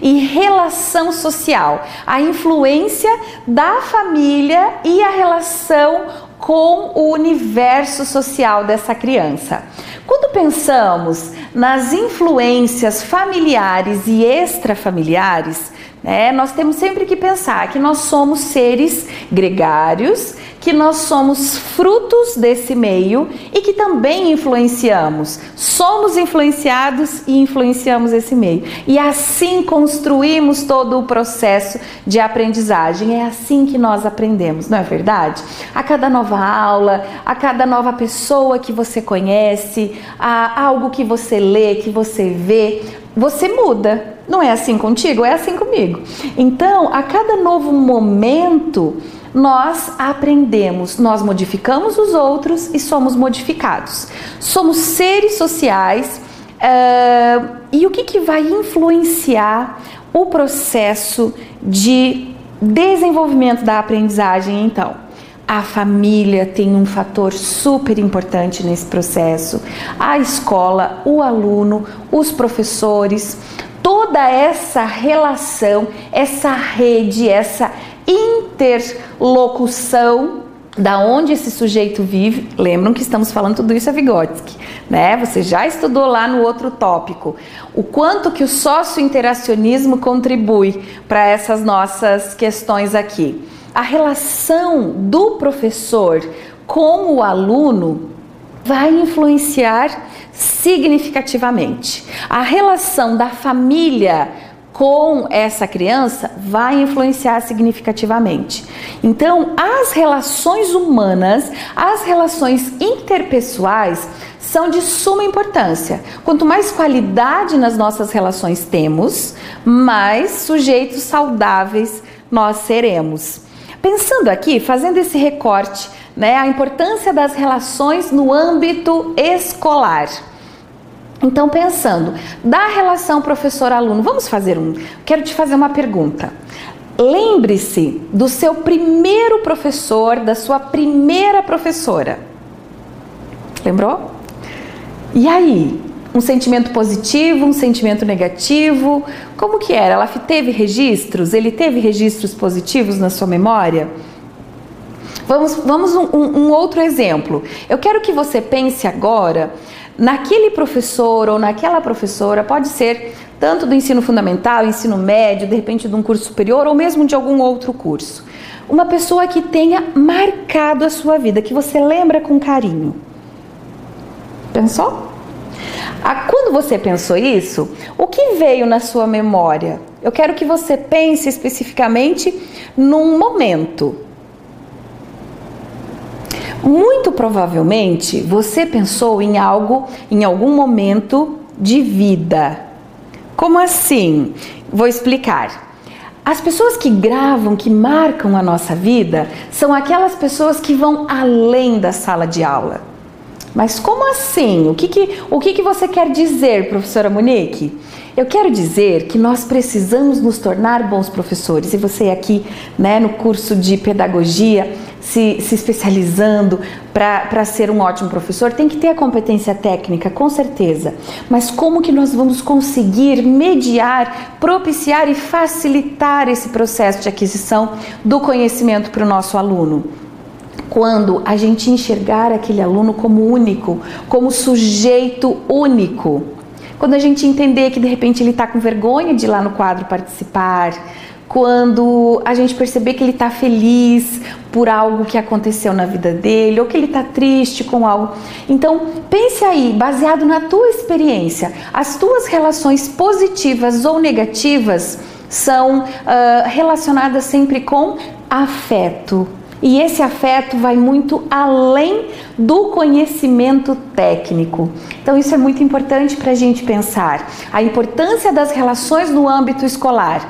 e relação social, a influência da família e a relação com o universo social dessa criança. Quando pensamos nas influências familiares e extrafamiliares, né, nós temos sempre que pensar que nós somos seres gregários que nós somos frutos desse meio e que também influenciamos. Somos influenciados e influenciamos esse meio. E assim construímos todo o processo de aprendizagem. É assim que nós aprendemos, não é verdade? A cada nova aula, a cada nova pessoa que você conhece, a algo que você lê, que você vê, você muda. Não é assim contigo? É assim comigo. Então, a cada novo momento, nós aprendemos, nós modificamos os outros e somos modificados. Somos seres sociais uh, e o que, que vai influenciar o processo de desenvolvimento da aprendizagem então? A família tem um fator super importante nesse processo, a escola, o aluno, os professores, toda essa relação, essa rede, essa interlocução da onde esse sujeito vive. Lembram que estamos falando tudo isso a Vygotsky, né? Você já estudou lá no outro tópico o quanto que o sócio-interacionismo contribui para essas nossas questões aqui. A relação do professor com o aluno vai influenciar significativamente. A relação da família com essa criança vai influenciar significativamente. Então, as relações humanas, as relações interpessoais são de suma importância. Quanto mais qualidade nas nossas relações temos, mais sujeitos saudáveis nós seremos. Pensando aqui, fazendo esse recorte, né, a importância das relações no âmbito escolar. Então, pensando da relação professor-aluno, vamos fazer um. Quero te fazer uma pergunta. Lembre-se do seu primeiro professor, da sua primeira professora. Lembrou? E aí? Um sentimento positivo, um sentimento negativo? Como que era? Ela teve registros? Ele teve registros positivos na sua memória? Vamos, vamos um, um, outro exemplo. Eu quero que você pense agora naquele professor ou naquela professora, pode ser tanto do ensino fundamental, ensino médio, de repente de um curso superior ou mesmo de algum outro curso. Uma pessoa que tenha marcado a sua vida, que você lembra com carinho. Pensou? Ah, quando você pensou isso, o que veio na sua memória? Eu quero que você pense especificamente num momento, muito provavelmente você pensou em algo em algum momento de vida. Como assim? Vou explicar. As pessoas que gravam, que marcam a nossa vida, são aquelas pessoas que vão além da sala de aula. Mas como assim? O que, que, o que, que você quer dizer, professora Monique? Eu quero dizer que nós precisamos nos tornar bons professores. E você aqui, né, no curso de pedagogia, se, se especializando para ser um ótimo professor, tem que ter a competência técnica, com certeza. Mas como que nós vamos conseguir mediar, propiciar e facilitar esse processo de aquisição do conhecimento para o nosso aluno? Quando a gente enxergar aquele aluno como único, como sujeito único. Quando a gente entender que de repente ele está com vergonha de ir lá no quadro participar, quando a gente perceber que ele está feliz por algo que aconteceu na vida dele ou que ele está triste com algo. Então, pense aí, baseado na tua experiência, as tuas relações positivas ou negativas são uh, relacionadas sempre com afeto. E esse afeto vai muito além do conhecimento técnico. Então, isso é muito importante para a gente pensar. A importância das relações no âmbito escolar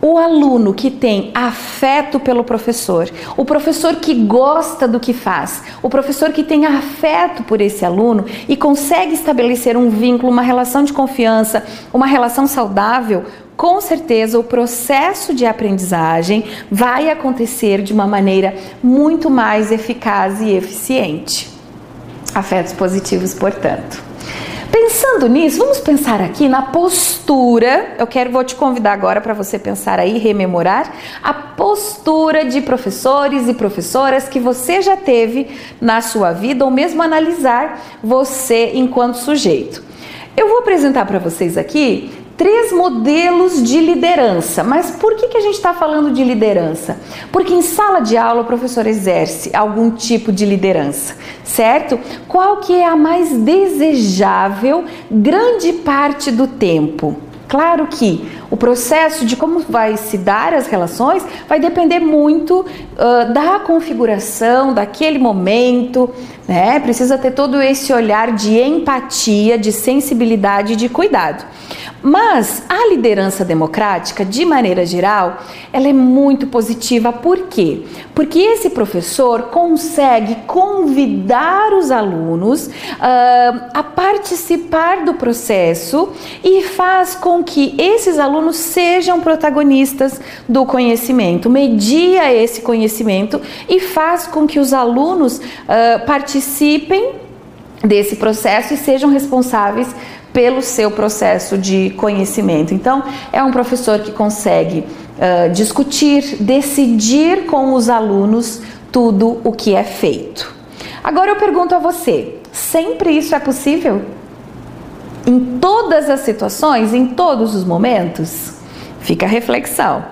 o aluno que tem afeto pelo professor, o professor que gosta do que faz, o professor que tem afeto por esse aluno e consegue estabelecer um vínculo, uma relação de confiança, uma relação saudável, com certeza o processo de aprendizagem vai acontecer de uma maneira muito mais eficaz e eficiente. Afetos positivos, portanto. Pensando nisso, vamos pensar aqui na postura. Eu quero vou te convidar agora para você pensar aí, rememorar a postura de professores e professoras que você já teve na sua vida ou mesmo analisar você enquanto sujeito. Eu vou apresentar para vocês aqui três modelos de liderança. Mas por que, que a gente está falando de liderança? Porque em sala de aula o professor exerce algum tipo de liderança, certo? Qual que é a mais desejável grande parte do tempo? Claro que o processo de como vai se dar as relações vai depender muito uh, da configuração, daquele momento, né? Precisa ter todo esse olhar de empatia, de sensibilidade e de cuidado. Mas a liderança democrática, de maneira geral, ela é muito positiva. Por quê? Porque esse professor consegue convidar os alunos uh, a participar do processo e faz com que esses alunos sejam protagonistas do conhecimento, media esse conhecimento e faz com que os alunos uh, participem desse processo e sejam responsáveis pelo seu processo de conhecimento. Então, é um professor que consegue uh, discutir, decidir com os alunos tudo o que é feito. Agora eu pergunto a você: sempre isso é possível? Em todas as situações, em todos os momentos? Fica a reflexão.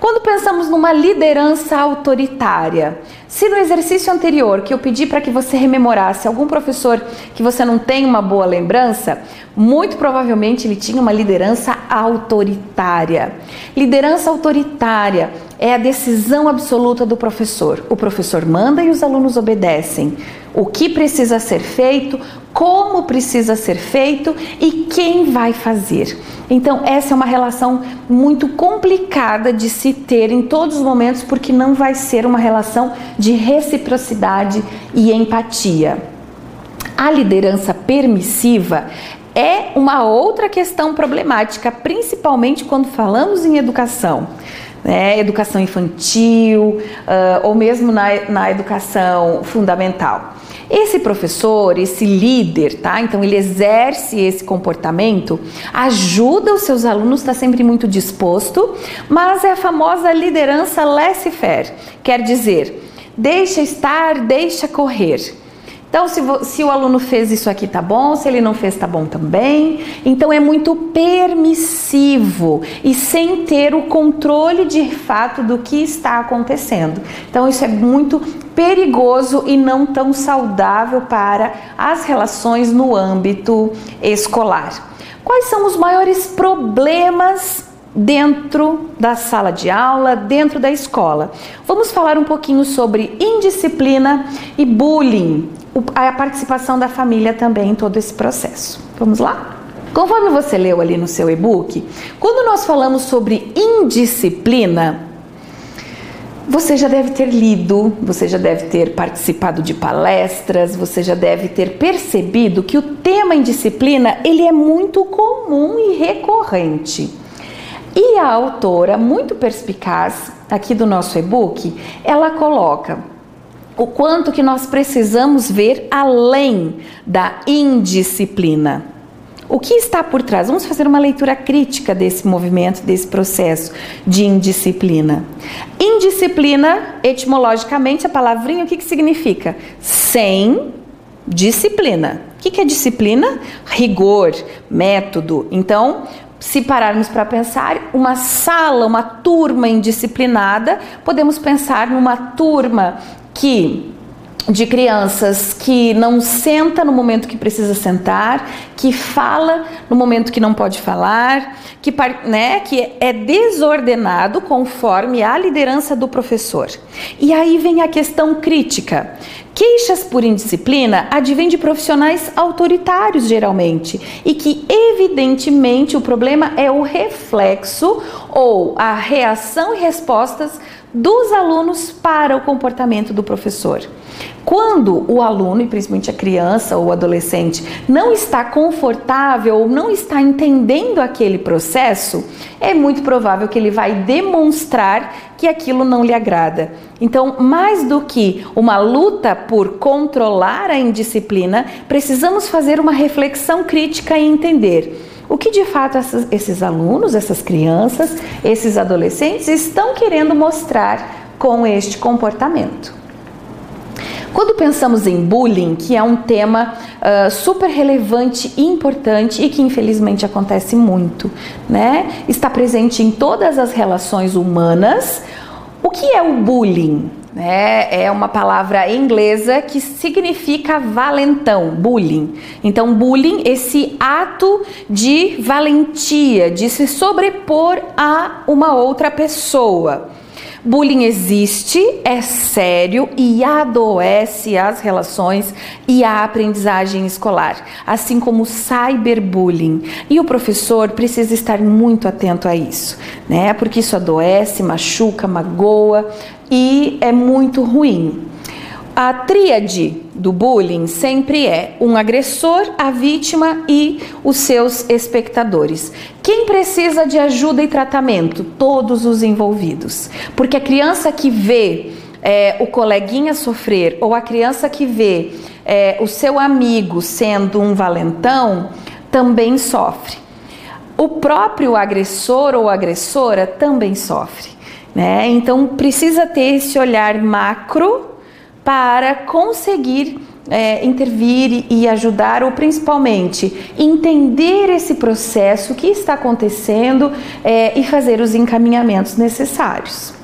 Quando pensamos numa liderança autoritária, se no exercício anterior que eu pedi para que você rememorasse algum professor que você não tem uma boa lembrança, muito provavelmente ele tinha uma liderança autoritária. Liderança autoritária é a decisão absoluta do professor. O professor manda e os alunos obedecem. O que precisa ser feito, como precisa ser feito e quem vai fazer. Então, essa é uma relação muito complicada de se ter em todos os momentos, porque não vai ser uma relação de reciprocidade e empatia. A liderança permissiva é uma outra questão problemática, principalmente quando falamos em educação. Né, educação infantil uh, ou mesmo na, na educação fundamental. Esse professor, esse líder, tá? Então ele exerce esse comportamento, ajuda os seus alunos, está sempre muito disposto, mas é a famosa liderança laissez-faire, quer dizer, deixa estar, deixa correr. Então, se, se, o aluno fez isso aqui, tá bom. Se ele não fez, tá bom também. Então, é muito permissivo e sem ter o controle de fato do que está acontecendo. Então, isso é muito perigoso e não tão saudável para as relações no âmbito escolar. Quais são os maiores problemas dentro da sala de aula, dentro da escola. Vamos falar um pouquinho sobre indisciplina e bullying, a participação da família também em todo esse processo. Vamos lá? Conforme você leu ali no seu e-book, quando nós falamos sobre indisciplina, você já deve ter lido, você já deve ter participado de palestras, você já deve ter percebido que o tema indisciplina ele é muito comum e recorrente. E a autora, muito perspicaz aqui do nosso e-book, ela coloca o quanto que nós precisamos ver além da indisciplina. O que está por trás? Vamos fazer uma leitura crítica desse movimento, desse processo de indisciplina. Indisciplina, etimologicamente, a palavrinha, o que, que significa? Sem disciplina. O que, que é disciplina? Rigor, método. Então, se pararmos para pensar, uma sala, uma turma indisciplinada, podemos pensar numa turma que de crianças que não senta no momento que precisa sentar, que fala no momento que não pode falar, que, né, que é desordenado conforme a liderança do professor. E aí vem a questão crítica. Queixas por indisciplina advêm de profissionais autoritários, geralmente, e que, evidentemente, o problema é o reflexo ou a reação e respostas dos alunos para o comportamento do professor. Quando o aluno, e principalmente a criança ou adolescente, não está confortável ou não está entendendo aquele processo, é muito provável que ele vai demonstrar que aquilo não lhe agrada. Então, mais do que uma luta por controlar a indisciplina, precisamos fazer uma reflexão crítica e entender o que de fato esses alunos, essas crianças, esses adolescentes estão querendo mostrar com este comportamento. Quando pensamos em bullying, que é um tema uh, super relevante e importante e que infelizmente acontece muito, né? Está presente em todas as relações humanas. O que é o bullying? É, é uma palavra inglesa que significa valentão, bullying. Então, bullying, esse ato de valentia, de se sobrepor a uma outra pessoa. Bullying existe, é sério e adoece as relações e a aprendizagem escolar, assim como o cyberbullying. E o professor precisa estar muito atento a isso, né? Porque isso adoece, machuca, magoa e é muito ruim. A tríade do bullying sempre é um agressor, a vítima e os seus espectadores. Quem precisa de ajuda e tratamento? Todos os envolvidos. Porque a criança que vê é, o coleguinha sofrer ou a criança que vê é, o seu amigo sendo um valentão também sofre. O próprio agressor ou agressora também sofre. Né? Então precisa ter esse olhar macro para conseguir é, intervir e ajudar, ou principalmente entender esse processo que está acontecendo é, e fazer os encaminhamentos necessários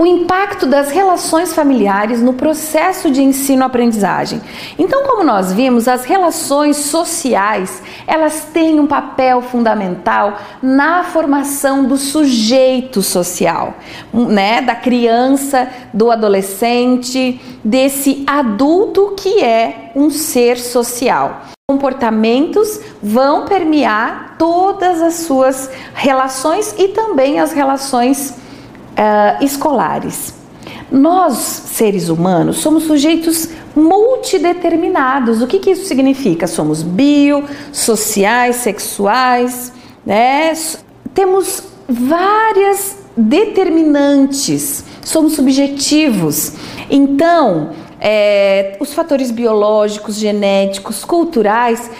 o impacto das relações familiares no processo de ensino-aprendizagem. Então, como nós vimos, as relações sociais, elas têm um papel fundamental na formação do sujeito social, né, da criança, do adolescente, desse adulto que é um ser social comportamentos vão permear todas as suas relações e também as relações uh, escolares. Nós, seres humanos, somos sujeitos multideterminados. O que, que isso significa? Somos bio, sociais, sexuais, né? Temos várias determinantes, somos subjetivos. Então, é, os fatores biológicos, genéticos, culturais